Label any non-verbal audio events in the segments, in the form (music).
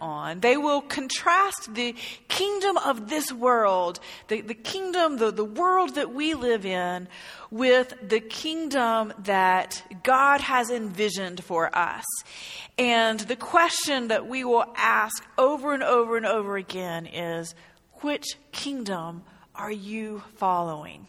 on. They will contrast the kingdom of this world, the, the kingdom, the, the world that we live in, with the kingdom that God has envisioned for us. And the question that we will ask over and over and over again is which kingdom are you following?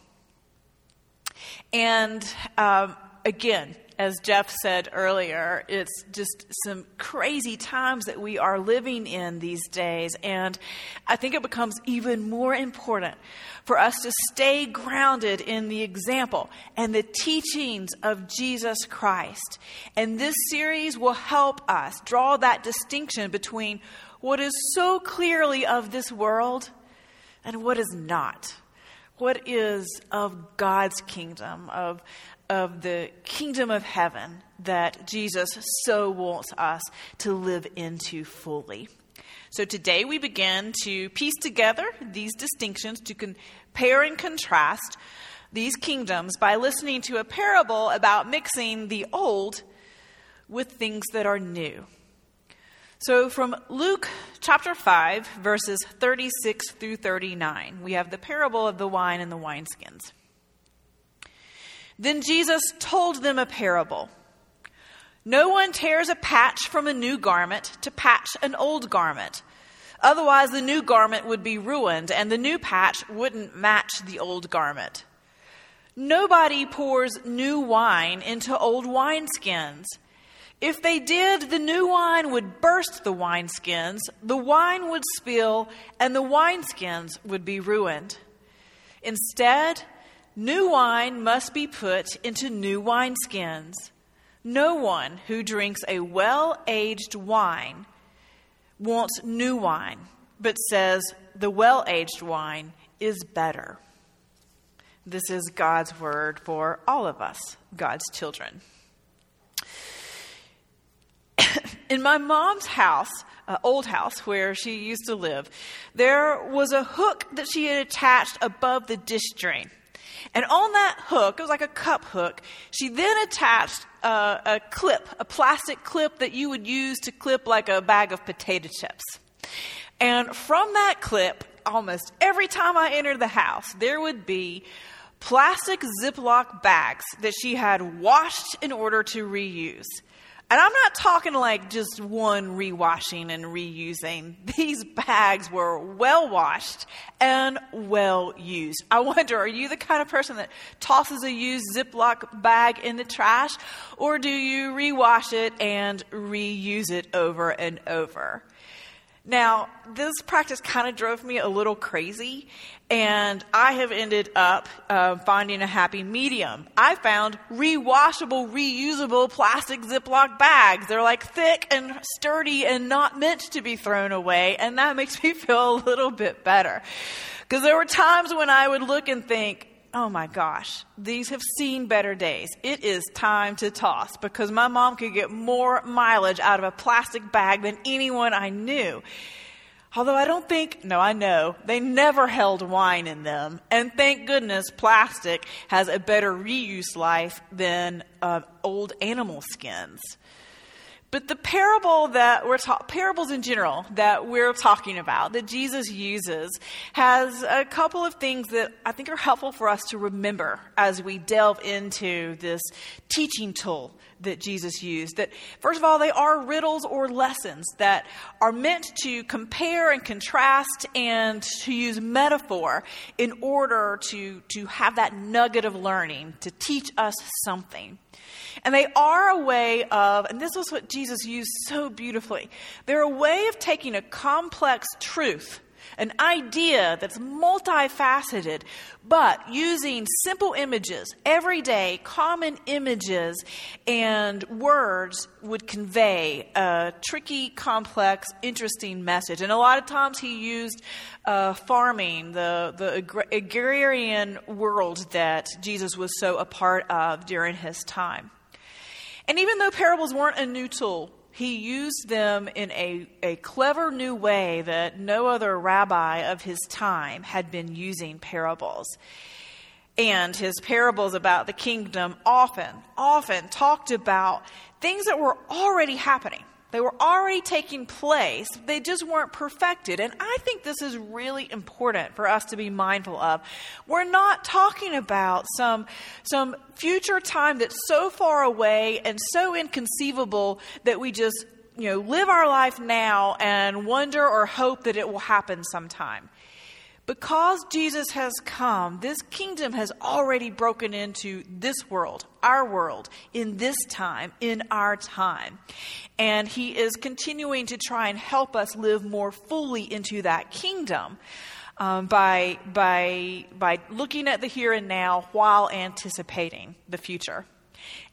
And um, again, as Jeff said earlier, it's just some crazy times that we are living in these days. And I think it becomes even more important for us to stay grounded in the example and the teachings of Jesus Christ. And this series will help us draw that distinction between what is so clearly of this world and what is not. What is of God's kingdom, of of the kingdom of heaven that Jesus so wants us to live into fully. So today we begin to piece together these distinctions, to compare and contrast these kingdoms by listening to a parable about mixing the old with things that are new. So from Luke chapter 5, verses 36 through 39, we have the parable of the wine and the wineskins. Then Jesus told them a parable. No one tears a patch from a new garment to patch an old garment. Otherwise, the new garment would be ruined, and the new patch wouldn't match the old garment. Nobody pours new wine into old wineskins. If they did, the new wine would burst the wineskins, the wine would spill, and the wineskins would be ruined. Instead, New wine must be put into new wineskins. No one who drinks a well aged wine wants new wine, but says the well aged wine is better. This is God's word for all of us, God's children. (coughs) In my mom's house, uh, old house where she used to live, there was a hook that she had attached above the dish drain. And on that hook, it was like a cup hook, she then attached a clip, a plastic clip that you would use to clip like a bag of potato chips. And from that clip, almost every time I entered the house, there would be plastic Ziploc bags that she had washed in order to reuse. And I'm not talking like just one rewashing and reusing. (laughs) These bags were well washed and well used. I wonder, are you the kind of person that tosses a used Ziploc bag in the trash? Or do you rewash it and reuse it over and over? Now, this practice kind of drove me a little crazy, and I have ended up uh, finding a happy medium. I found rewashable, reusable plastic Ziploc bags. They're like thick and sturdy and not meant to be thrown away, and that makes me (laughs) feel a little bit better. Because there were times when I would look and think, oh my gosh, these have seen better days. It is time to toss because my mom could get more mileage out of a plastic bag than anyone I knew. Although I don't think, no, I know, they never held wine in them. And thank goodness plastic has a better reuse life than uh, old animal skins. But the parable that we're ta- parables in general that we're talking about that Jesus uses has a couple of things that I think are helpful for us to remember as we delve into this teaching tool that Jesus used. That first of all, they are riddles or lessons that are meant to compare and contrast and to use metaphor in order to, to have that nugget of learning to teach us something. And they are a way of, and this was what Jesus used so beautifully, they're a way of taking a complex truth, an idea that's multifaceted, but using simple images, everyday, common images, and words would convey a tricky, complex, interesting message. And a lot of times he used uh, farming, the, the agrarian world that Jesus was so a part of during his time. And even though parables weren't a new tool, he used them in a, a clever new way that no other rabbi of his time had been using parables. And his parables about the kingdom often, often talked about things that were already happening, They were already taking place, they just weren't perfected. And I think this is really important for us to be mindful of. We're not talking about some, some future time that's so far away and so inconceivable that we just you know, live our life now and wonder or hope that it will happen sometime. Because Jesus has come, this kingdom has already broken into this world, our world, in this time, in our time. And he is continuing to try and help us live more fully into that kingdom. Um, by by by looking at the here and now while anticipating the future.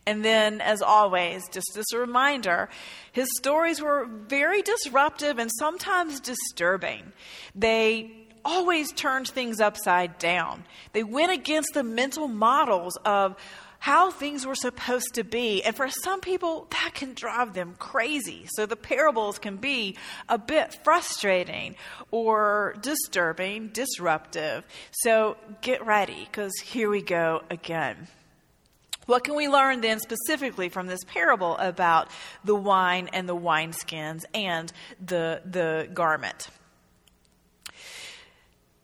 And then, as always, just as a reminder, his stories were very disruptive and sometimes disturbing. They always turned things upside down. They went against the mental models of how things were supposed to be. And for some people, that can drive them crazy. So the parables can be a bit frustrating or disturbing, disruptive. So get ready, because here we go again. What can we learn then specifically from this parable about the wine and the wineskins and the, the garment?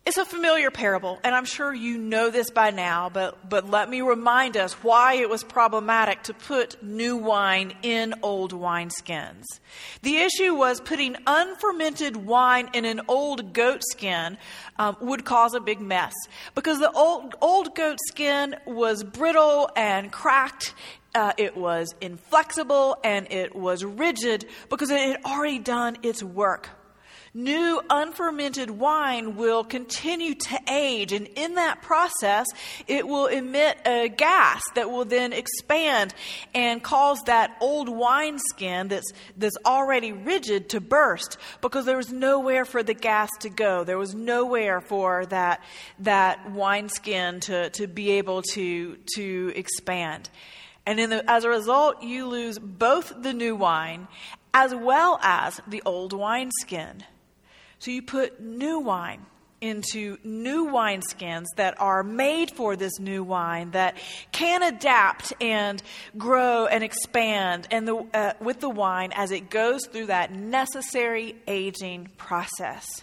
It's a familiar parable, and I'm sure you know this by now, but, but let me remind us why it was problematic to put new wine in old wineskins. The issue was putting unfermented wine in an old goat skin um, would cause a big mess because the old, old goat skin was brittle and cracked uh, it was inflexible and it was rigid because it had already done its work New unfermented wine will continue to age, and in that process, it will emit a gas that will then expand and cause that old wineskin that's, that's already rigid to burst because there was nowhere for the gas to go. There was nowhere for that, that wineskin to, to be able to, to expand. And the, as a result, you lose both the new wine as well as the old wineskin. So you put new wine into new wineskins that are made for this new wine that can adapt and grow and expand and the, uh, with the wine as it goes through that necessary aging process.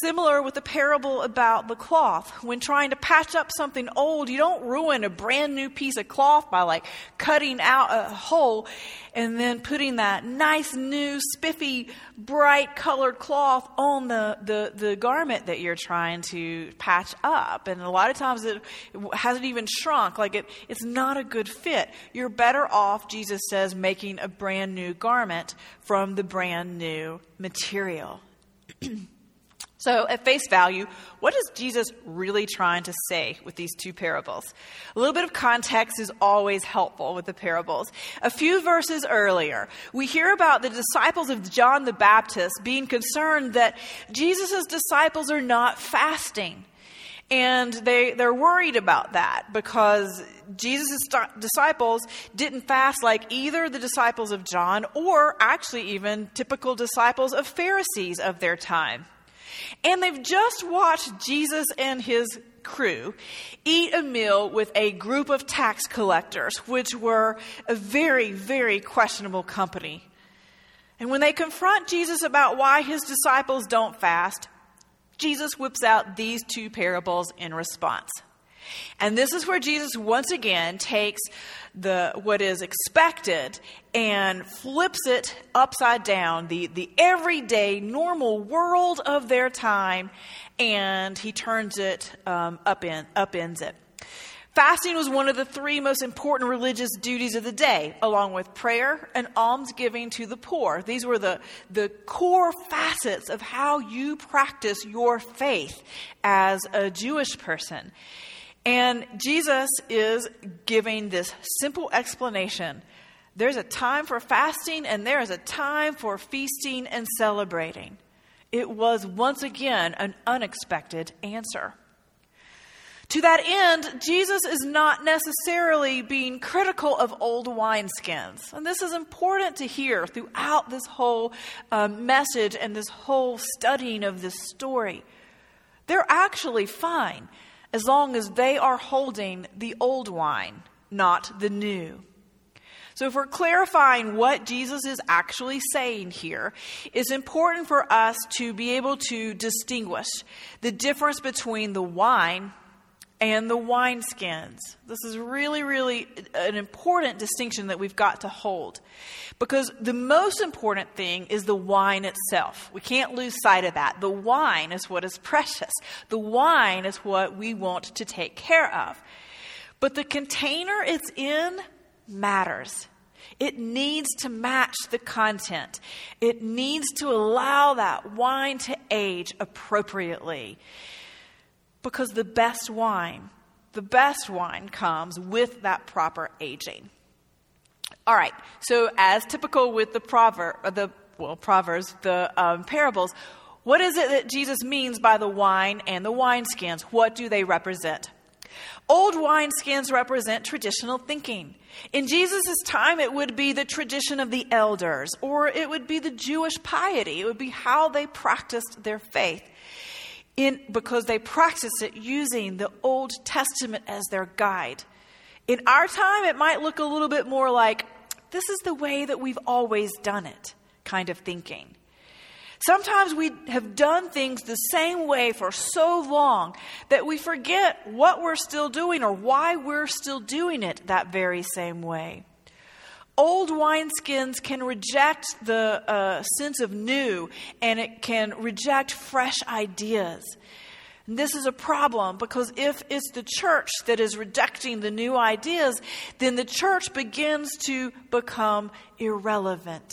Similar with the parable about the cloth. When trying to patch up something old, you don't ruin a brand new piece of cloth by like cutting out a hole and then putting that nice new spiffy bright colored cloth on the, the, the garment that you're trying to patch up. And a lot of times it hasn't even shrunk. Like it, it's not a good fit. You're better off, Jesus says, making a brand new garment from the brand new material. (clears throat) So, at face value, what is Jesus really trying to say with these two parables? A little bit of context is always helpful with the parables. A few verses earlier, we hear about the disciples of John the Baptist being concerned that Jesus' disciples are not fasting. And they, they're worried about that because Jesus' disciples didn't fast like either the disciples of John or actually even typical disciples of Pharisees of their time. And they've just watched Jesus and his crew eat a meal with a group of tax collectors, which were a very, very questionable company. And when they confront Jesus about why his disciples don't fast, Jesus whips out these two parables in response. And this is where Jesus once again takes the what is expected and flips it upside down, the, the everyday normal world of their time, and he turns it um, up in, upends it. Fasting was one of the three most important religious duties of the day, along with prayer and almsgiving to the poor. These were the, the core facets of how you practice your faith as a Jewish person. And Jesus is giving this simple explanation. There's a time for fasting and there is a time for feasting and celebrating. It was once again an unexpected answer. To that end, Jesus is not necessarily being critical of old wineskins. And this is important to hear throughout this whole um, message and this whole studying of this story. They're actually fine as long as they are holding the old wine, not the new. So, if we're clarifying what Jesus is actually saying here, it's important for us to be able to distinguish the difference between the wine and the wineskins. This is really, really an important distinction that we've got to hold. Because the most important thing is the wine itself. We can't lose sight of that. The wine is what is precious, the wine is what we want to take care of. But the container it's in matters. It needs to match the content. It needs to allow that wine to age appropriately. Because the best wine, the best wine comes with that proper aging. All right, so as typical with the proverb, uh, the well, proverbs, the um, parables, what is it that Jesus means by the wine and the wineskins? What do they represent? Old wineskins represent traditional thinking. In Jesus' time, it would be the tradition of the elders, or it would be the Jewish piety. It would be how they practiced their faith. In, because they practiced it using the Old Testament as their guide. In our time, it might look a little bit more like this is the way that we've always done it kind of thinking. Sometimes we have done things the same way for so long that we forget what we're still doing or why we're still doing it that very same way. Old wineskins can reject the uh, sense of new and it can reject fresh ideas. And this is a problem because if it's the church that is rejecting the new ideas, then the church begins to become irrelevant.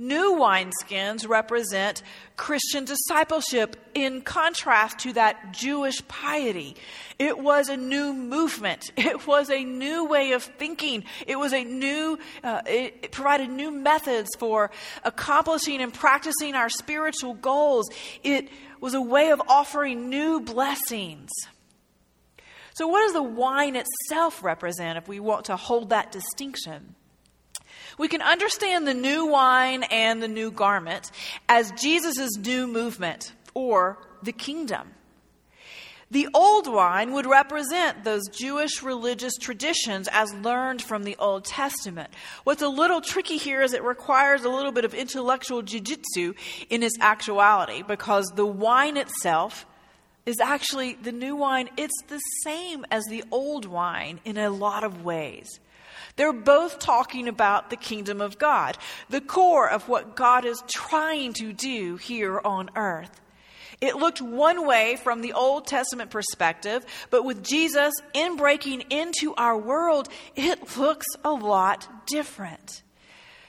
New wineskins represent Christian discipleship in contrast to that Jewish piety. It was a new movement. (laughs) It was a new way of thinking. It was a new, uh, it provided new methods for accomplishing and practicing our spiritual goals. It was a way of offering new blessings. So, what does the wine itself represent if we want to hold that distinction? We can understand the new wine and the new garment as Jesus' new movement or the kingdom. The old wine would represent those Jewish religious traditions as learned from the Old Testament. What's a little tricky here is it requires a little bit of intellectual jujitsu in its actuality because the wine itself is actually the new wine, it's the same as the old wine in a lot of ways. They're both talking about the kingdom of God, the core of what God is trying to do here on earth. It looked one way from the Old Testament perspective, but with Jesus in breaking into our world, it looks a lot different.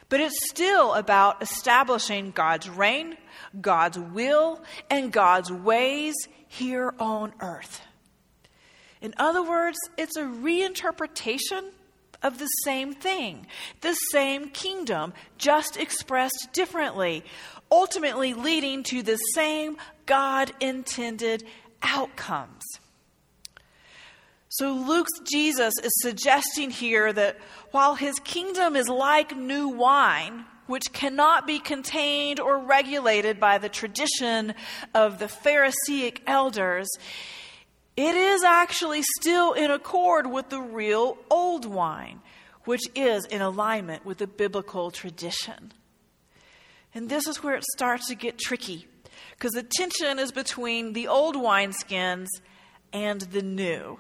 But it's still about establishing God's reign, God's will, and God's ways here on earth. In other words, it's a reinterpretation of the same thing, the same kingdom, just expressed differently, ultimately leading to the same God intended outcomes. So Luke's Jesus is suggesting here that while his kingdom is like new wine, which cannot be contained or regulated by the tradition of the Pharisaic elders, it is actually still in accord with the real old wine, which is in alignment with the biblical tradition. And this is where it starts to get tricky, because the tension is between the old wineskins and the new.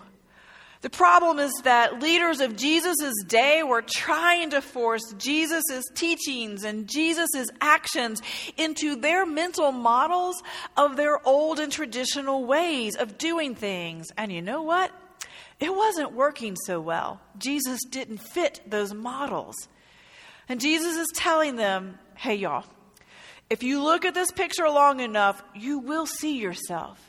The problem is that leaders of Jesus' day were trying to force Jesus' teachings and Jesus' actions into their mental models of their old and traditional ways of doing things. And you know what? It wasn't working so well. Jesus didn't fit those models. And Jesus is telling them, hey, y'all, if you look at this picture long enough, you will see yourself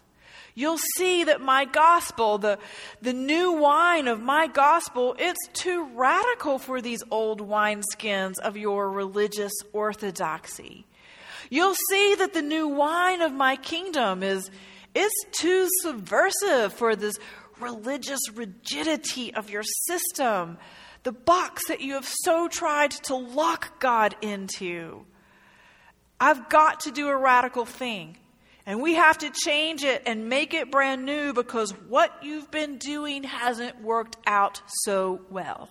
you'll see that my gospel, the, the new wine of my gospel, it's too radical for these old wineskins of your religious orthodoxy. You'll see that the new wine of my kingdom is it's too subversive for this religious rigidity of your system, the box that you have so tried to lock God into. I've got to do a radical thing. And we have to change it and make it brand new because what you've been doing hasn't worked out so well.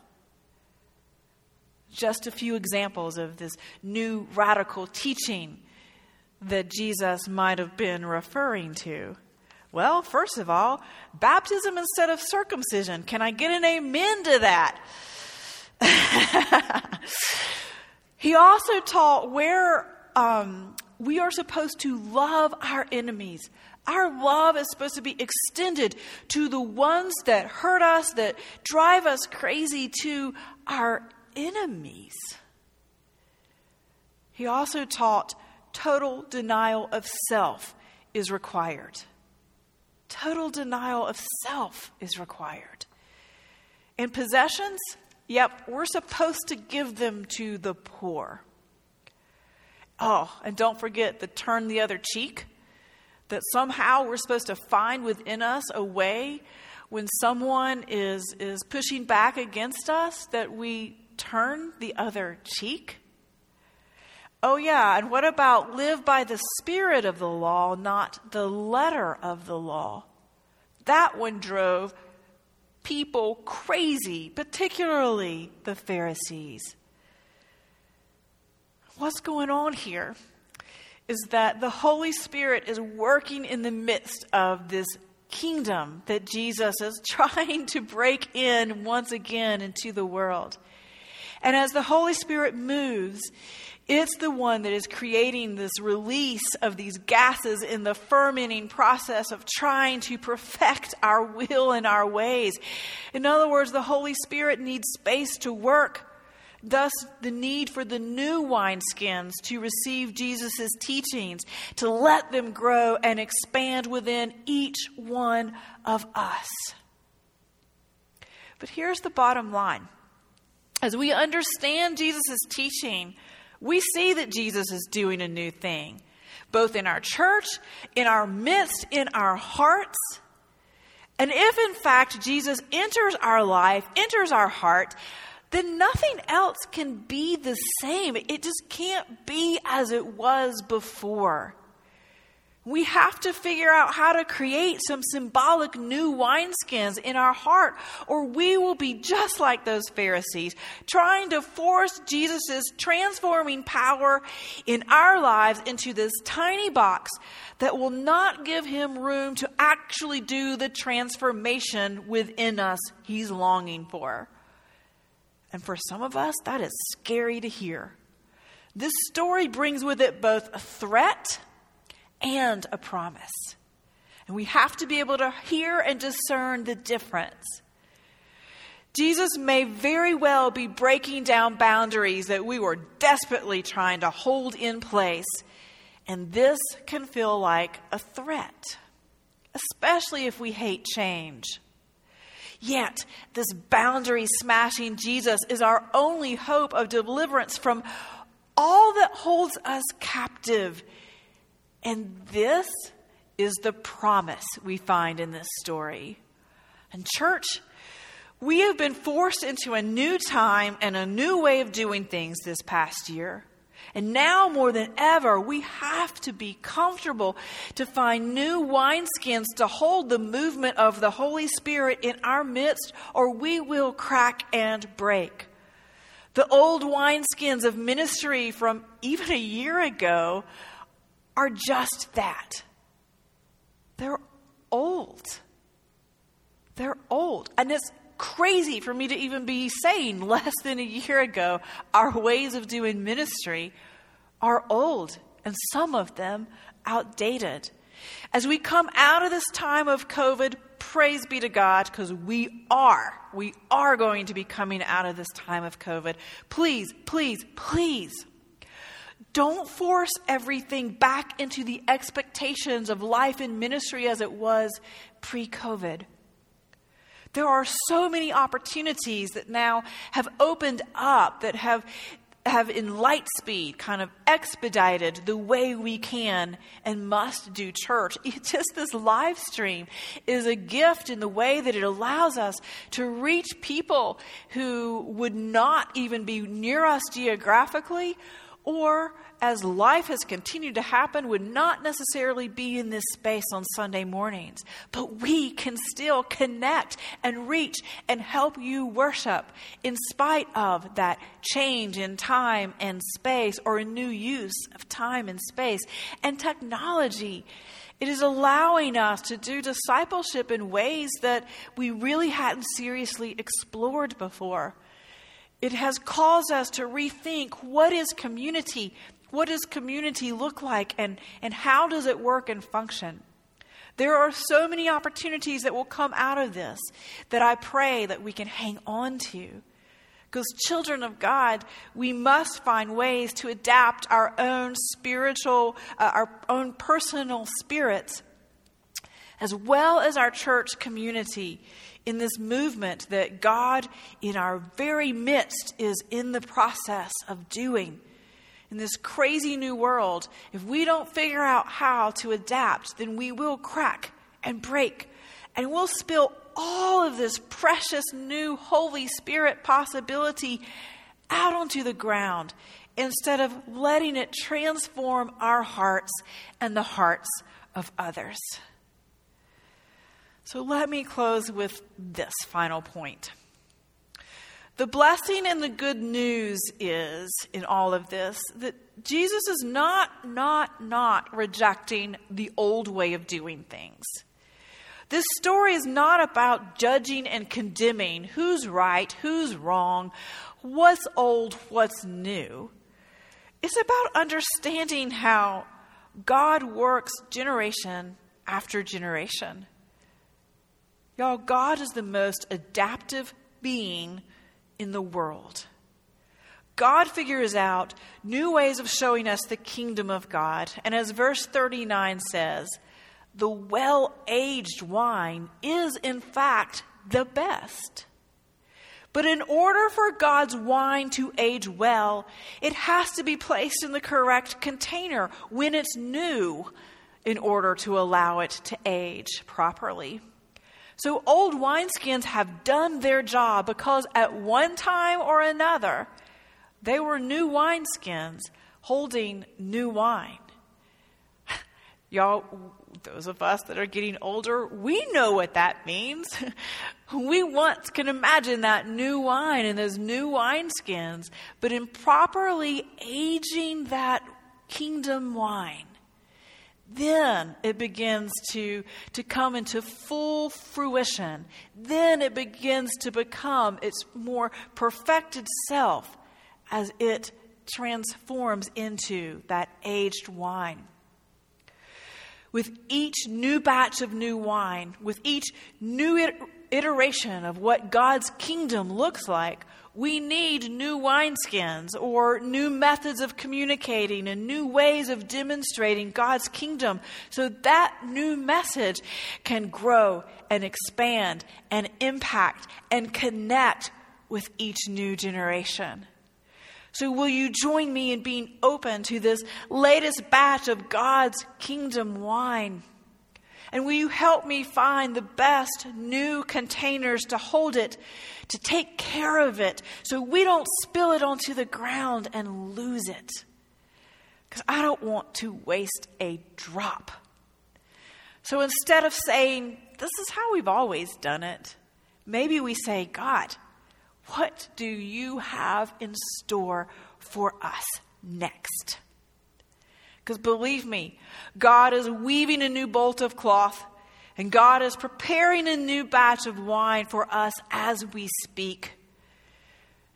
just a few examples of this new radical teaching that Jesus might have been referring to? Well, first of all, baptism instead of circumcision. Can I get an amen to that? (laughs) he also taught where um, we are supposed to love our enemies. Our love is supposed to be extended to the ones that hurt us, that drive us crazy, to our enemies. He also taught total denial of self is required. Total denial of self is required. And possessions, yep, we're supposed to give them to the poor. Oh, and don't forget the turn the other cheek. That somehow we're supposed to find within us a way when someone is, is pushing back against us that we turn the other cheek. Oh, yeah, and what about live by the spirit of the law, not the letter of the law? That one drove people crazy, particularly the Pharisees. What's going on here is that the Holy Spirit is working in the midst of this kingdom that Jesus is (laughs) trying to break in once again into the world. And as the Holy Spirit moves, it's the one that is creating this release of these gases in the fermenting process of trying to perfect our will and our ways. In other words, the Holy Spirit needs space to work. Thus, the need for the new wineskins to receive Jesus' teachings, to let them grow and expand within each one of us. But here's the bottom line as we understand Jesus' teaching, we see that Jesus is doing a new thing, both in our church, in our midst, in our hearts. And if in fact Jesus enters our life, enters our heart, then nothing else can be the same. It just can't be as it was before. We have to figure out how to create some symbolic new wineskins in our heart, or we will be just like those Pharisees, trying to force Jesus' transforming power in our lives into this tiny box that will not give him room to actually do the transformation within us he's longing for. And for some of us, that is scary to hear. This story brings with it both a threat and a promise. And we have to be able to hear and discern the difference. Jesus may very well be breaking down boundaries that we were desperately trying to hold in place. And this can feel like a threat, especially if we hate change. Yet, this boundary smashing Jesus is our only hope of deliverance from all that holds us captive and this is the promise we find in this story. And, church, we have been forced into a new time and a new way of doing things this past year. And now more than ever, we have to be comfortable to find new wineskins to hold the movement of the Holy Spirit in our midst, or we will crack and break. The old wineskins of ministry from even a year ago are just that. They're old. They're old. And it's crazy for me to even be saying less than a year ago our ways of doing ministry are old and some of them outdated. As we come out of this time of COVID, praise be to God because we are, we are going to be coming out of this time of COVID. Please, please, please don't force everything back into the expectations of life in ministry as it was pre COVID. There are so many opportunities that now have opened up that have have in light speed kind of expedited the way we can and must do church. (laughs) just this live stream is a gift in the way that it allows us to reach people who would not even be near us geographically or as life has continued to happen, would not necessarily be in this space on Sunday mornings. But we can still connect and reach and help you worship in spite of that change in time and space or a new use of time and space. And technology, it is allowing us to do discipleship in ways that we really hadn't seriously explored before. It has caused us to rethink what is community? What does community look like? And, and how does it work and function? There are so many opportunities that will come out of this that I pray that we can hang on to. Because, children of God, we must find ways to adapt our own spiritual, uh, our own personal spirits, as well as our church community in this movement that God, in our very midst, is in the process of doing. In this crazy new world, if we don't figure out how to adapt, then we will crack and break and we'll spill all of this precious new Holy Spirit possibility out onto the ground instead of letting it transform our hearts and the hearts of others. So let me close with this final point. The blessing and the good news is in all of this that Jesus is not, not, not rejecting the old way of doing things. This story is not about judging and condemning who's right, who's wrong, what's old, what's new. It's about understanding how God works generation after generation. Y'all, God is the most adaptive being in the world. God figures out new ways of showing us the kingdom of God. And as verse 39 says, the well aged wine is, in fact, the best. But in order for God's wine to age well, it has to be placed in the correct container when it's new in order to allow it to age properly. So old wineskins have done their job because at one time or another, they were new wineskins holding new wine. (laughs) Y'all, those of us that are getting older, we know what that means. (laughs) we once can imagine that new wine and those new wineskins, but in properly aging that kingdom wine, then it begins to, to come into full fruition. Then it begins to become its more perfected self as it transforms into that aged wine. With each new batch of new wine, with each new iteration of what God's kingdom looks like, we need new wineskins or new methods of communicating and new ways of demonstrating God's kingdom so that new message can grow and expand and impact and connect with each new generation. So, will you join me in being open to this latest batch of God's kingdom wine? And will you help me find the best new containers to hold it, to take care of it, so we don't spill it onto the ground and lose it? Because I don't want to waste a drop. So instead of saying, This is how we've always done it, maybe we say, God, what do you have in store for us next? Because believe me, God is weaving a new bolt of cloth, and God is preparing a new batch of wine for us as we speak.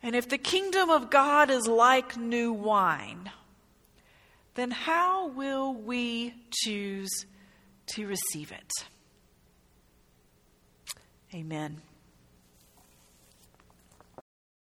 And if the kingdom of God is like new wine, then how will we choose to receive it? Amen.